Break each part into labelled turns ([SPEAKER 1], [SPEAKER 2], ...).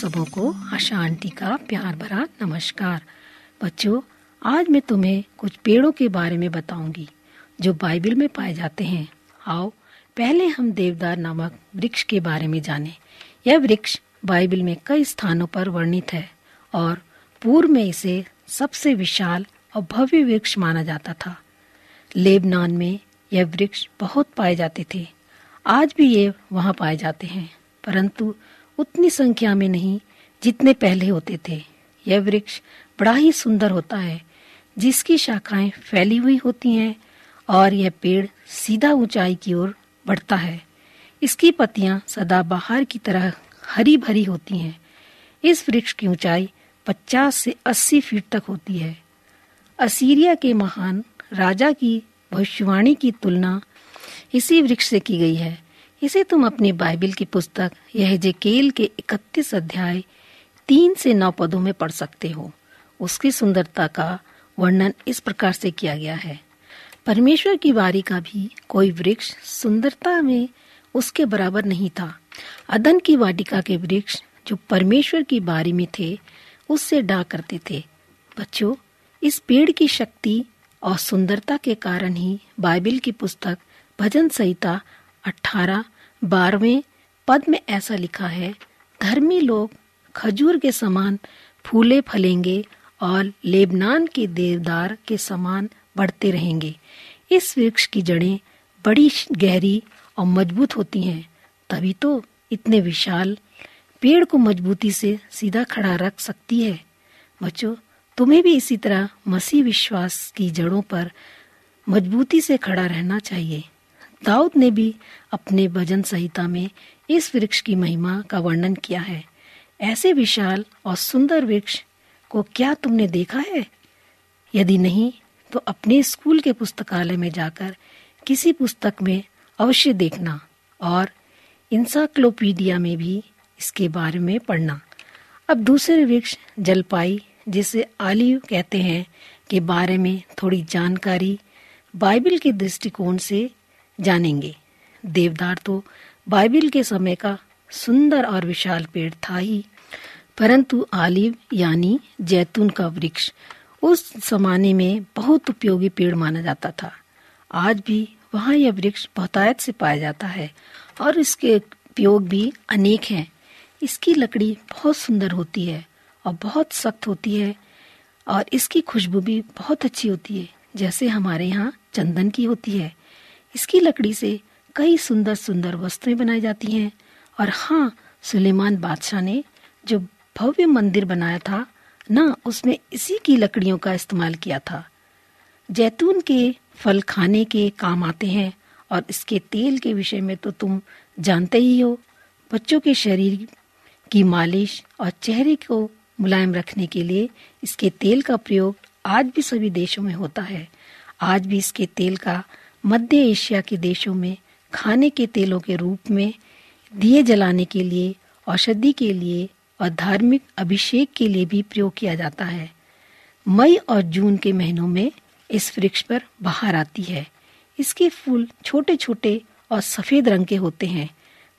[SPEAKER 1] सबों को आशा आंटी का प्यार भरा नमस्कार। बच्चों, आज मैं तुम्हें कुछ पेड़ों के बारे में बताऊँगी, जो बाइबल में पाए जाते हैं। आओ, पहले हम देवदार नामक वृक्ष के बारे में जानें। यह वृक्ष बाइबल में कई स्थानों पर वर्णित है और पूर्व में इसे सबसे विशाल और भव्य वृक्ष माना जाता था। लेबनान में यह वृक्ष बहुत पाए जाते थे। आज भी ये वहाँ पाए जाते हैं, परंतु उतनी संख्या में नहीं जितने पहले होते थे। यह वृक्ष बड़ा ही सुंदर होता है, जिसकी शाखाएँ फैली हुई होती हैं और यह पेड़ सीधा ऊंचाई की ओर बढ़ता है। इसकी पत्तियाँ सदाबहार की तरह हरी भरी होती हैं। इस वृक्ष की ऊंचाई 50 से 80 फीट तक होती है। असीरिया के महान राजा की भविष्यवाणी की तुलना इसी वृक्ष से की गई है। इसे तुम अपनी बाइबल की पुस्तक यह जेकेल के इकतीस अध्याय तीन से नौ पदों में पढ़ सकते हो। उसकी सुंदरता का वर्णन इस प्रकार से किया गया है। परमेश्वर की वारी का भी कोई वृक्ष सुंदरता में उसके बराबर नहीं था। अदन की वाटिका के वृक्ष जो परमेश्वर की बारी में थे, उससे डा करते थे। बच्चों, इस पेड़ की शक्ति और सुंदरता के कारण ही बाइबल की पुस्तक भजन संहिता अठारह, बारहवें पद में ऐसा लिखा है, धर्मी लोग खजूर के समान फूले फलेंगे और लेबनान के देवदार के समान बढ़ते रहेंगे। इस वृक्ष की जड़ें बड़ी गहरी और मज़बूत होती हैं। तभी तो इतने विशाल पेड़ को मजबूती से सीधा खड़ा रख सकती है। बच्चों, तुम्हें भी इसी तरह मसीह विश्वास की जड़ों पर मजबूती से खड़ा रहना चाहिए। दाऊद ने भी अपने भजन संहिता में इस वृक्ष की महिमा का वर्णन किया है। ऐसे विशाल और सुंदर वृक्ष को क्या तुमने देखा है? यदि नहीं तो अपने स्कूल के पुस्तकालय में जाकर किसी पुस्तक में अवश्य देखना और इंसाक्लोपीडिया में भी इसके बारे में पढ़ना। अब दूसरे वृक्ष जलपाई, जिसे आलिव कहते हैं, के बारे में थोड़ी जानकारी बाइबल के दृष्टिकोण से जानेंगे। देवदार तो बाइबिल के समय का सुंदर और विशाल पेड़ था ही। परंतु आलिव यानी जैतून का वृक्ष उस जमाने में बहुत उपयोगी पेड़ माना जाता था। आज भी वहाँ यह वृक्ष बहुतायत से पाया जाता है और इसके उपयोग भी अनेक हैं। इसकी लकड़ी बहुत सुंदर होती है और बहुत सख्त होती है और इसकी खुशबू भी बहुत अच्छी होती है, जैसे हमारे यहाँ चंदन की होती है। इसकी लकड़ी से कई सुंदर सुंदर वस्तुएँ बनाई जाती हैं। और हाँ सुलेमान बादशाह ने जो भव्य मंदिर बनाया था, ना उसमें इसी की लकड़ियों का इस्तेमाल किया था। जैतून के फल खाने के काम आते हैं, और इसके तेल के विषय में तो तुम जानते ही हो। बच्चों के शरीर की मालिश और चेहरे को मुलायम रखने के लिए इसके तेल का प्रयोग आज भी सभी देशों में होता है। आज भी इसके तेल का मध्य एशिया के देशों में खाने के तेलों के रूप में, दिए जलाने के लिए, औषधि के लिए और धार्मिक अभिषेक के लिए भी प्रयोग किया जाता है। मई और जून के महीनों में इस वृक्ष पर बाहर आती है। इसके फूल छोटे छोटे और सफ़ेद रंग के होते हैं।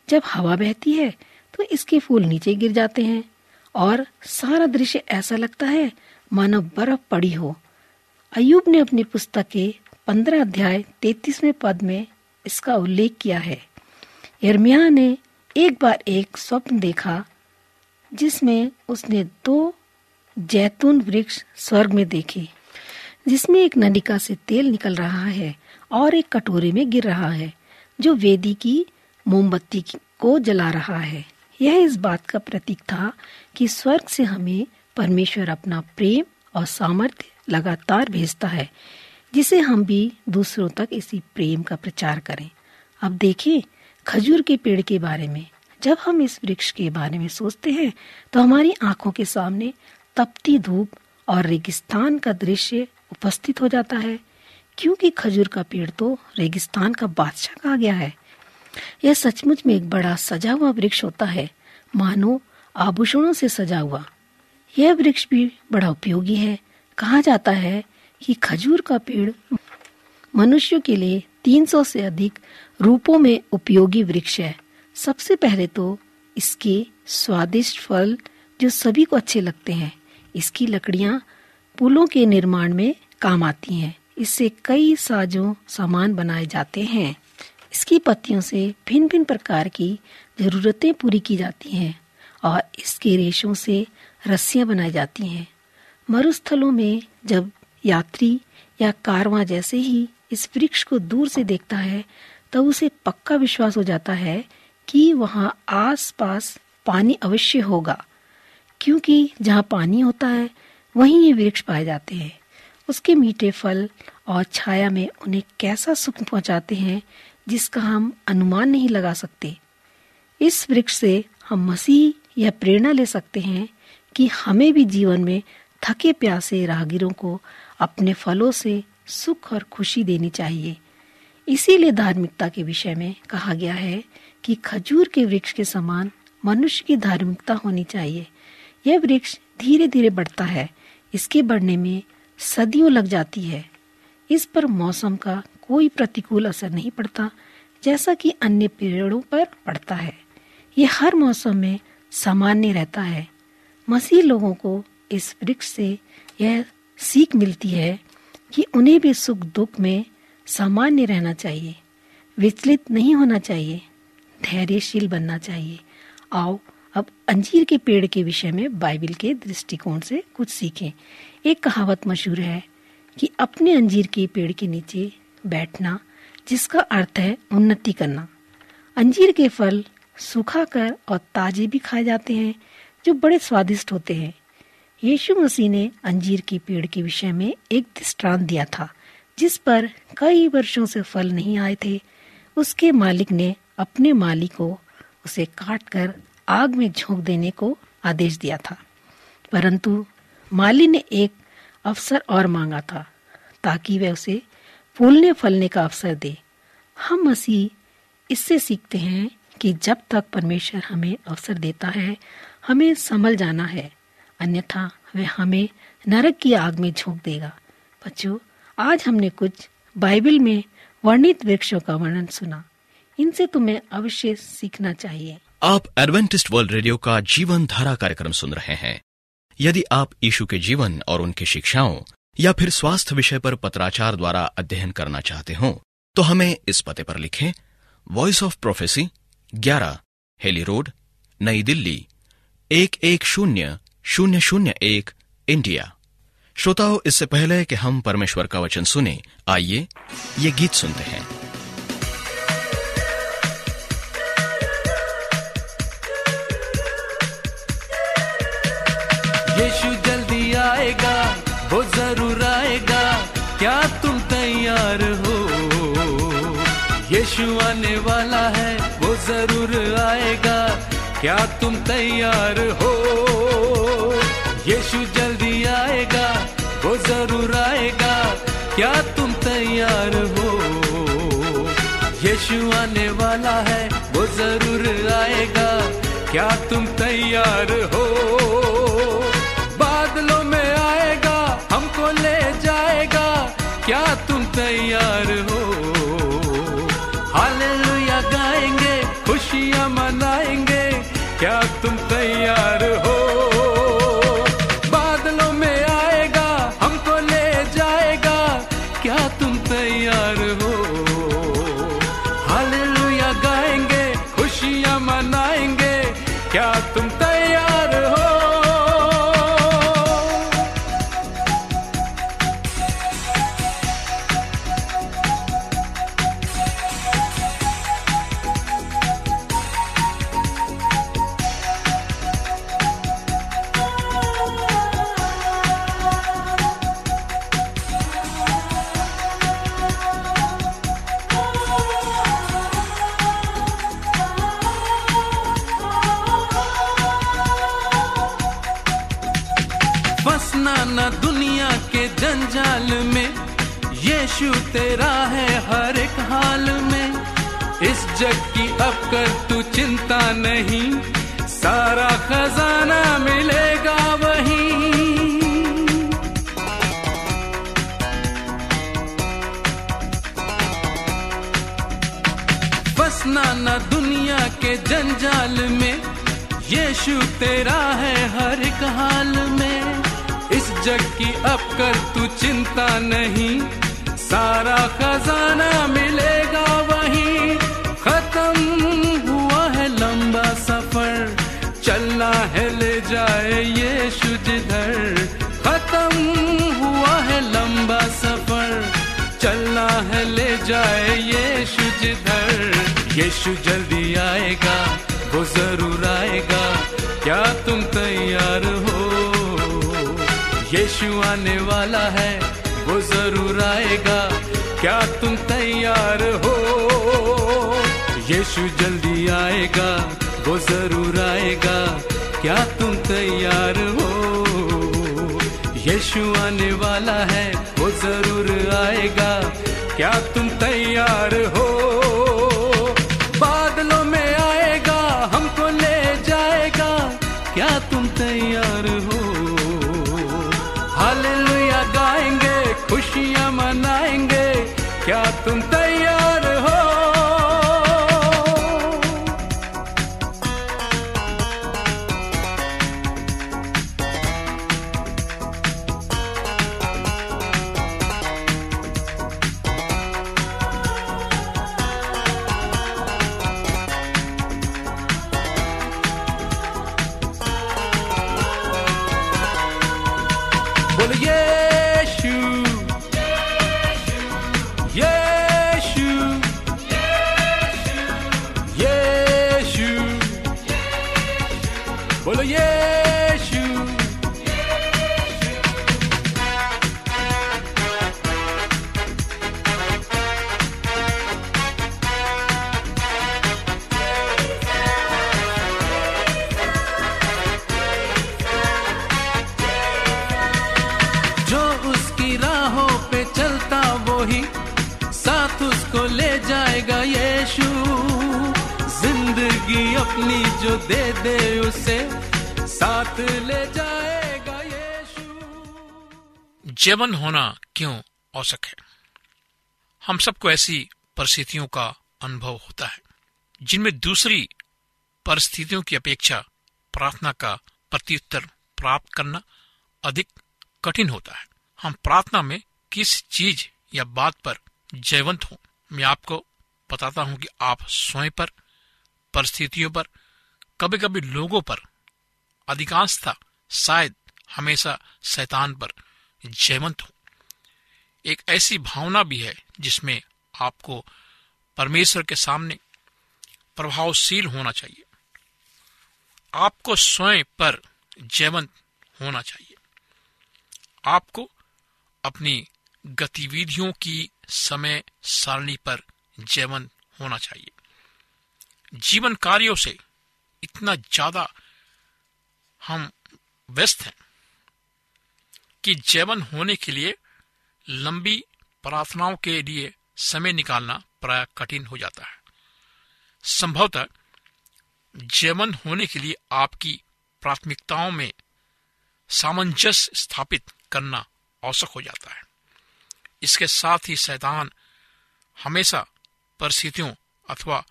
[SPEAKER 1] जब हवा बहती है तो इसके फूल नीचे गिर जाते हैं और सारा दृश्य ऐसा लगता है मानो बर्फ़ पड़ी हो। अयूब ने अपनी पुस्तक के पंद्रह अध्याय तैतीसवें पद में इसका उल्लेख किया है। यर्मिया ने एक बार एक स्वप्न देखा, जिसमें उसने दो जैतून वृक्ष स्वर्ग में देखे, जिसमें एक नलिका से तेल निकल रहा है और एक कटोरे में गिर रहा है, जो वेदी की मोमबत्ती को जला रहा है। यह इस बात का प्रतीक था कि स्वर्ग से हमें परमेश्वर अपना प्रेम और सामर्थ्य लगातार भेजता है। जिसे हम भी दूसरों तक इसी प्रेम का प्रचार करें। अब देखिए, खजूर के पेड़ के बारे में। जब हम इस वृक्ष के बारे में सोचते हैं तो हमारी आँखों के सामने तपती धूप और रेगिस्तान का दृश्य उपस्थित हो जाता है। क्योंकि खजूर का पेड़ तो रेगिस्तान का बादशाह कहा गया है। यह सचमुच में एक बड़ा सजा हुआ वृक्ष होता है। मानो, आभूषणों से सजा हुआ। यह वृक्ष भी बड़ा उपयोगी है। कहा जाता है कि खजूर का पेड़ मनुष्य के लिए 300 से अधिक रूपों में उपयोगी वृक्ष है। सबसे पहले तो इसके स्वादिष्ट फल जो सभी को अच्छे लगते हैं। इसकी लकड़ियाँ पुलों के निर्माण में काम आती हैं। इससे कई साजों सामान बनाए जाते हैं। इसकी पत्तियों से भिन्न भिन्न प्रकार की जरूरतें पूरी की जाती हैं और इसके रेशों से रस्सियाँ बनाई जाती हैं। मरुस्थलों में जब यात्री या कारवां जैसे ही इस वृक्ष को दूर से देखता है, तब उसे पक्का विश्वास हो जाता है कि वहाँ आस-पास पानी अवश्य होगा। क्योंकि जहाँ पानी होता है, वहीं ये वृक्ष पाए जाते हैं। उसके मीठे फल और छाया में उन्हें कैसा सुख पहुंचाते हैं, जिसका हम अनुमान नहीं लगा सकते। इस वृक्ष से हम मसीह यह प्रेरणा ले सकते हैं कि हमें भी जीवन में थके प्यासे राहगीरों को अपने फलों से सुख और खुशी देनी चाहिए। इसीलिए धार्मिकता के विषय में कहा गया है कि खजूर के वृक्ष के समान मनुष्य की धार्मिकता होनी चाहिए। यह वृक्ष धीरे धीरे बढ़ता है। इसके बढ़ने में सदियों लग जाती है। इस पर मौसम का कोई प्रतिकूल असर नहीं पड़ता, जैसा कि अन्य पेड़ों पर पड़ता है। यह हर मौसम में सामान्य रहता है। मसीह लोगों को इस वृक्ष से यह सीख मिलती है कि उन्हें भी सुख दुख में सामान्य रहना चाहिए, विचलित नहीं होना चाहिए, धैर्यशील बनना चाहिए। आओ, अब अंजीर के पेड़ के विषय में बाइबल के दृष्टिकोण से कुछ सीखें। एक कहावत मशहूर है कि अपने अंजीर के पेड़ के नीचे बैठना, जिसका अर्थ है उन्नति करना। अंजीर के फल सुखाकर और ताजे भी खाए जाते हैं, जो बड़े स्वादिष्ट होते हैं। यीशु मसीह ने अंजीर के पेड़ के विषय में एक दृष्टांत दिया था, जिस पर कई वर्षों से फल नहीं आए थे। उसके मालिक ने अपने माली को उसे काट कर आग में झोंक देने को आदेश दिया था। परंतु माली ने एक अवसर और मांगा था, ताकि वह उसे फूलने फलने का अवसर दे। हम मसीह इससे सीखते हैं कि जब तक परमेश्वर हमें अवसर देता है, हमें संभल जाना है। अन्यथा वह हमें नरक की आग में झोंक देगा। बच्चों, आज हमने कुछ बाइबल में वर्णित वृक्षों का वर्णन सुना। इनसे तुम्हें अवश्य सीखना चाहिए।
[SPEAKER 2] आप एडवेंटिस्ट वर्ल्ड रेडियो का जीवन धारा कार्यक्रम सुन रहे हैं। यदि आप यीशु के जीवन और उनकी शिक्षाओं या फिर स्वास्थ्य विषय पर पत्राचार द्वारा अध्ययन करना चाहते हो तो हमें इस पते पर लिखें voice of prophecy 11 Hailey road, नई दिल्ली, एक एक शून्य शून्य शून्य एक, इंडिया। श्रोताओं, इससे पहले कि हम परमेश्वर का वचन सुने, आइए ये गीत सुनते हैं।
[SPEAKER 3] यीशु जल्दी आएगा, वो ज़रूर आएगा, क्या तुम तैयार हो? यीशु आने वाला है, वो ज़रूर आएगा क्या तुम तैयार हो? यीशु जल्दी आएगा, वो ज़रूर आएगा। क्या तुम तैयार हो? यीशु आने वाला है, वो ज़रूर आएगा। क्या तुम तैयार हो? बादलों में आएगा, हमको ले जाएगा। क्या तुम तैयार हो? हालेलुया गाएँगे, खुशियाँ मनाएँगे। क्या तुम तैयार हो? इस जग की अब कर तू चिंता नहीं। सारा खजाना मिलेगा वही। फंसना न दुनिया के जंजाल में। यीशु तेरा है हर एक हाल में। इस जग की अब कर तू चिंता नहीं। सारा खजाना मिलेगा वहीं। खत्म हुआ है लंबा सफ़र। चलना है ले जाए यीशु जिधर खत्म हुआ है लंबा सफ़र। चलना है ले जाए यीशु जिधर यीशु जल्दी आएगा, वो ज़रूर आएगा। क्या तुम तैयार हो? यीशु आने वाला है, वो ज़रूर आएगा। क्या तुम तैयार हो? यीशु जल्दी आएगा, वो ज़रूर आएगा, क्या तुम तैयार हो? यीशु आने वाला है, वो ज़रूर आएगा, क्या तुम तैयार हो? बादलों में आएगा, हमको ले जाएगा, क्या तुम तैयार हो? हालेलुया, गाएँगे, खुशियाँ मनाएँगे, क्या तुम तैयार
[SPEAKER 4] जीवन होना क्यों आवश्यक है? हम सबको ऐसी परिस्थितियों का अनुभव होता है, जिनमें दूसरी परिस्थितियों की अपेक्षा प्रार्थना का प्रत्युत्तर प्राप्त करना अधिक कठिन होता है। हम प्रार्थना में किस चीज़ या बात पर जयवंत हों, मैं आपको बताता हूँ कि आप स्वयं पर, परिस्थितियों पर कभी कभी लोगों पर, अधिकांशता शायद हमेशा शैतान पर जयवंत हो। एक ऐसी भावना भी है जिसमें आपको परमेश्वर के सामने प्रभावशील होना चाहिए। आपको स्वयं पर जयवंत होना चाहिए। आपको अपनी गतिविधियों की समय सारणी पर जयवंत होना चाहिए। जीवन कार्यों से इतना ज़्यादा हम व्यस्त हैं। कि जैवन होने के लिए लंबी प्रार्थनाओं के लिए समय निकालना प्राय कठिन हो जाता है। संभवतः जैवन होने के लिए आपकी प्राथमिकताओं में सामंजस्य स्थापित करना आवश्यक हो जाता है। इसके साथ ही शैतान हमेशा परिस्थितियों अथवा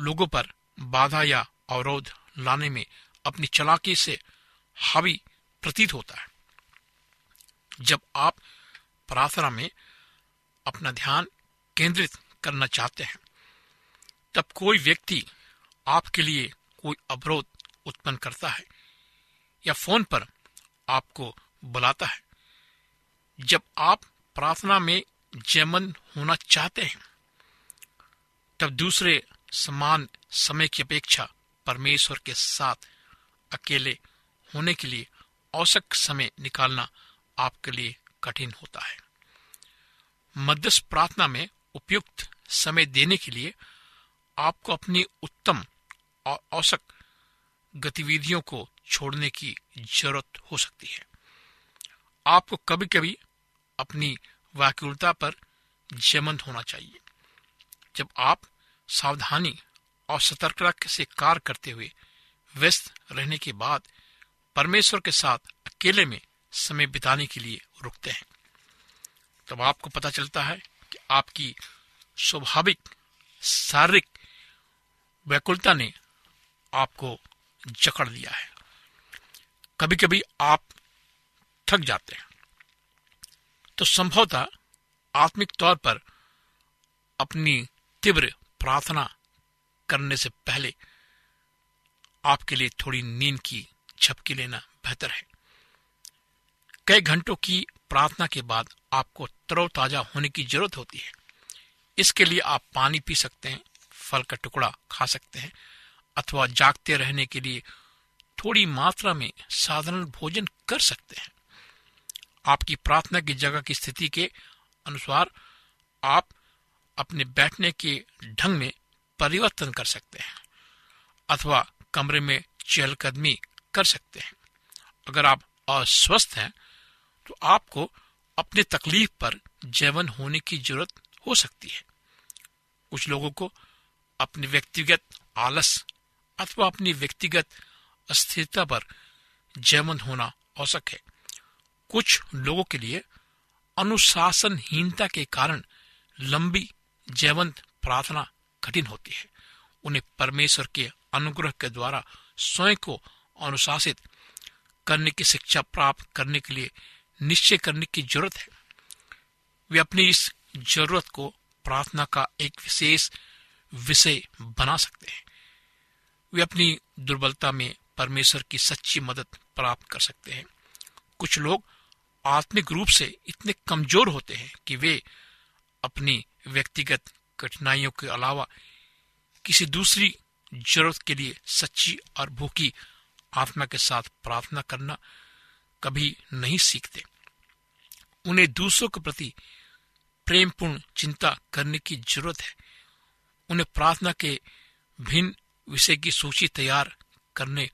[SPEAKER 4] लोगों पर बाधा या अवरोध लाने में अपनी चलाकी से हावी प्रतीत होता है। जब आप प्रार्थना में अपना ध्यान केंद्रित करना चाहते हैं, तब कोई व्यक्ति आपके लिए कोई अवरोध उत्पन्न करता है या फ़ोन पर आपको बुलाता है। जब आप प्रार्थना में जयमन होना चाहते हैं, तब दूसरे समान समय की अपेक्षा परमेश्वर के साथ अकेले होने के लिए औसक समय निकालना आपके लिए कठिन होता है। मध्यस्थ प्रार्थना में उपयुक्त समय देने के लिए आपको अपनी उत्तम और औसक गतिविधियों को छोड़ने की ज़रूरत हो सकती है। आपको कभी कभी अपनी व्याकुलता पर जयमंत होना चाहिए। जब आप सावधानी और सतर्कता से कार्य करते हुए व्यस्त रहने के बाद परमेश्वर के साथ अकेले में समय बिताने के लिए रुकते हैं। तब आपको पता चलता है कि आपकी स्वाभाविक, शारीरिक व्याकुलता ने आपको जकड़ लिया है। कभी कभी आप थक जाते हैं। तो संभवतः आत्मिक तौर पर अपनी तीव्र प्रार्थना करने से पहले आपके लिए थोड़ी नींद की झपकी लेना बेहतर है। कई घंटों की प्रार्थना के बाद आपको तरोताजा होने की ज़रूरत होती है। इसके लिए आप पानी पी सकते हैं, फल का टुकड़ा खा सकते हैं, अथवा जागते रहने के लिए थोड़ी मात्रा में साधारण भोजन कर सकते हैं। आपकी प्रार्थना की जगह की स्थिति के अनुसार आप अपने बैठने के ढंग में परिवर्तन कर सकते हैं, अथवा कमरे में चहलकदमी कर सकते हैं। अगर आप अस्वस्थ हैं तो आपको अपनी तकलीफ़ पर जैवन होने की ज़रूरत हो सकती है। कुछ लोगों को अपने व्यक्तिगत आलस अथवा अपनी व्यक्तिगत अस्थिरता पर जैवन होना आवश्यक है। कुछ लोगों के लिए अनुशासनहीनता के कारण लंबी जैवंत प्रार्थना कठिन होती है। उन्हें परमेश्वर के अनुग्रह के द्वारा स्वयं को अनुशासित करने की शिक्षा प्राप्त करने के लिए निश्चय करने की ज़रूरत है। वे अपनी इस ज़रूरत को प्रार्थना का एक विशेष विषय बना सकते हैं। वे अपनी दुर्बलता में परमेश्वर की सच्ची मदद प्राप्त कर सकते हैं। कुछ लोग आत्मिक रूप से इतने कमज़ोर होते हैं कि वे अपनी व्यक्तिगत कठिनाइयों के अलावा किसी दूसरी ज़रूरत के लिए सच्ची और भूखी आत्मा के साथ प्रार्थना करना कभी नहीं सीखते। उन्हें दूसरों के प्रति प्रेमपूर्ण चिंता करने की ज़रूरत है। उन्हें प्रार्थना के भिन्न विषय की सूची तैयार करने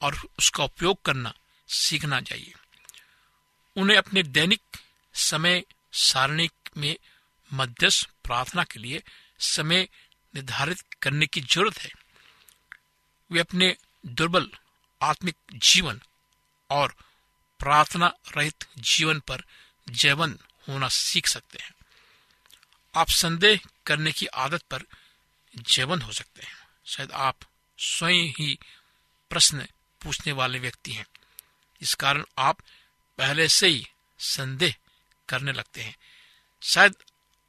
[SPEAKER 4] और उसका उपयोग करना सीखना चाहिए। उन्हें अपने दैनिक समय सारणी में मध्यस्थ प्रार्थना के लिए समय निर्धारित करने की ज़रूरत है। वे अपने दुर्बल आत्मिक जीवन और प्रार्थना रहित जीवन पर जैवन होना सीख सकते हैं। आप संदेह करने की आदत पर जैवन हो सकते हैं। शायद आप स्वयं ही प्रश्न पूछने वाले व्यक्ति हैं। इस कारण आप पहले से ही संदेह करने लगते हैं। शायद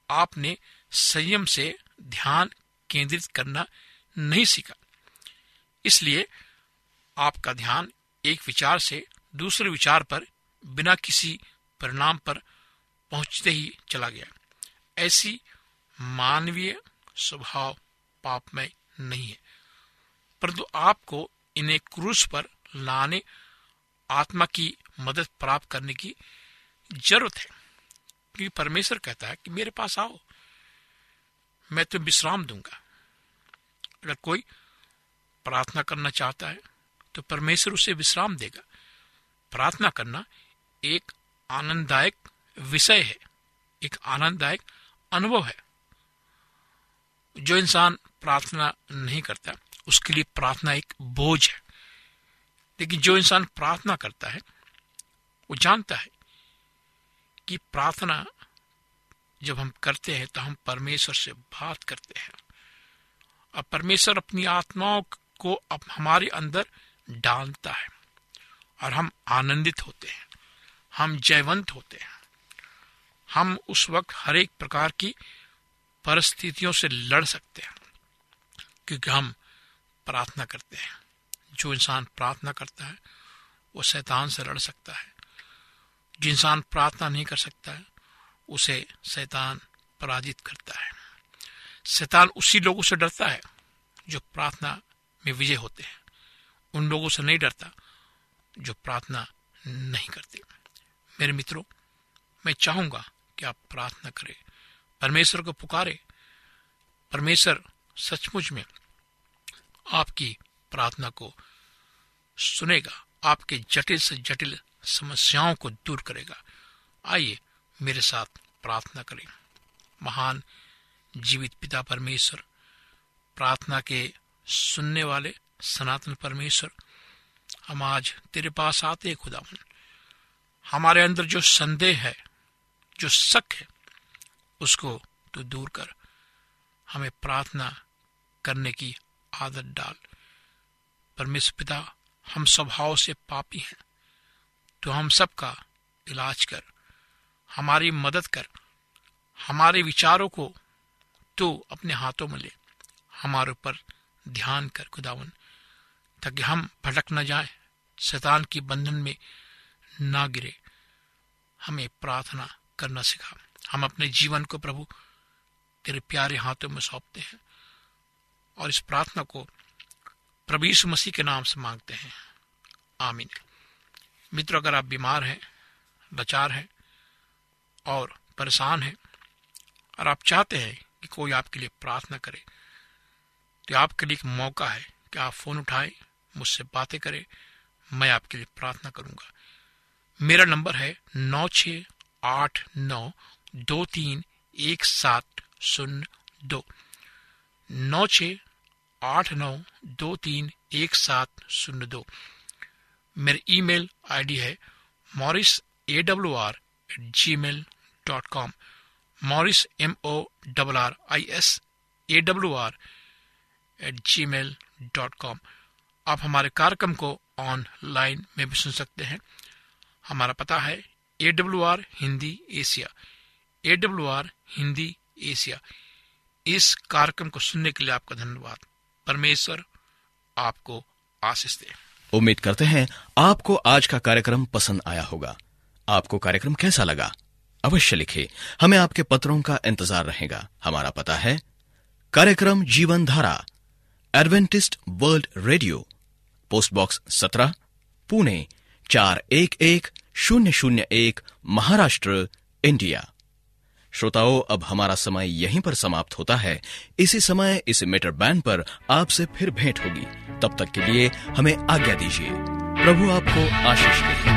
[SPEAKER 4] आपने संयम से ध्यान केंद्रित करना नहीं सीखा। इसलिए आपका ध्यान एक विचार से दूसरे विचार पर, बिना किसी परिणाम पर पहुँचते ही चला गया। ऐसी मानवीय स्वभाव पापमय नहीं है। परंतु आपको इन्हें क्रूस पर लाने, आत्मा की मदद प्राप्त करने की ज़रूरत है। क्योंकि परमेश्वर कहता है कि मेरे पास आओ, मैं तुम्हें विश्राम दूँगा। अगर कोई प्रार्थना करना चाहता है तो परमेश्वर उसे विश्राम देगा। प्रार्थना करना एक आनंददायक विषय है, एक आनंददायक अनुभव है। जो इंसान प्रार्थना नहीं करता, उसके लिए प्रार्थना एक बोझ है। लेकिन जो इंसान प्रार्थना करता है, वो जानता है कि प्रार्थना जब हम करते हैं तो हम परमेश्वर से बात करते हैं। और परमेश्वर अपनी आत्माओं को अब हमारे अंदर डालता है। और हम आनंदित होते हैं, हम जयवंत होते हैं। हम उस वक्त हर एक प्रकार की परिस्थितियों से लड़ सकते हैं, क्योंकि हम प्रार्थना करते हैं। जो इंसान प्रार्थना करता है, वो शैतान से लड़ सकता है। जो इंसान प्रार्थना नहीं कर सकता है, उसे शैतान पराजित करता है। शैतान उसी लोगों से डरता है, जो प्रार्थना में विजय होते हैं। उन लोगों से नहीं डरता जो प्रार्थना नहीं करते। मेरे मित्रों, मैं चाहूँगा कि आप प्रार्थना करें, परमेश्वर को पुकारे। परमेश्वर, सचमुच में आपकी प्रार्थना को सुनेगा, आपके जटिल से जटिल समस्याओं को दूर करेगा। आइए मेरे साथ प्रार्थना करें। महान जीवित पिता परमेश्वर, प्रार्थना के सुनने वाले सनातन परमेश्वर हम आज तेरे पास आते हैं, खुदावन। हमारे अंदर जो संदेह है, जो शक है, उसको तू दूर कर। हमें प्रार्थना करने की आदत डाल। परमेश्वर पिता, हम स्वभाव से पापी हैं। तो हम सबका इलाज कर, हमारी मदद कर। हमारे विचारों को तो अपने हाथों में ले। हमारे ऊपर ध्यान कर, खुदावन। ताकि हम भटक न जाए, शैतान की बंधन में ना गिरे। हमें प्रार्थना करना सिखा। हम अपने जीवन को प्रभु, तेरे प्यारे हाथों में सौंपते हैं और इस प्रार्थना को प्रभु यीशु मसीह के नाम से मांगते हैं। आमीन। मित्र, अगर आप बीमार हैं, लाचार हैं और परेशान हैं और आप चाहते हैं कि कोई आपके लिए प्रार्थना करे तो आपके लिए एक मौका है कि आप फ़ोन उठाएँ मुझसे बातें करें, मैं आपके लिए प्रार्थना करूँगा। मेरा नंबर है नौ छ आठ नौ दो तीन एक सात शून्य दो। नौ छ आठ नौ दो तीन एक सात शून्य दो। मेरी ईमेल आईडी है Morris A W R at G mail dot com. Morris M O double R I S A W R at G mail dot com. आप हमारे कार्यक्रम को ऑनलाइन में भी सुन सकते हैं। हमारा पता है A W R Hindi Asia. A W R Hindi Asia. इस कार्यक्रम को सुनने के लिए आपका धन्यवाद। परमेश्वर आपको आशीष दे।
[SPEAKER 2] उम्मीद करते हैं आपको आज का कार्यक्रम पसंद आया होगा। आपको कार्यक्रम कैसा लगा? अवश्य लिखे। हमें आपके पत्रों का इंतज़ार रहेगा। हमारा पता है कार्यक्रम Jeevan Dhara Adventist world radio post box सत्रह, पुणे, चार एक एक, शून्य शून्य एक, महाराष्ट्र, इंडिया। श्रोताओं, अब हमारा समय यहीं पर समाप्त होता है। इसी समय, इस मीटर बैंड पर आपसे फिर भेंट होगी। तब तक के लिए हमें आज्ञा दीजिए। प्रभु आपको आशीष दे।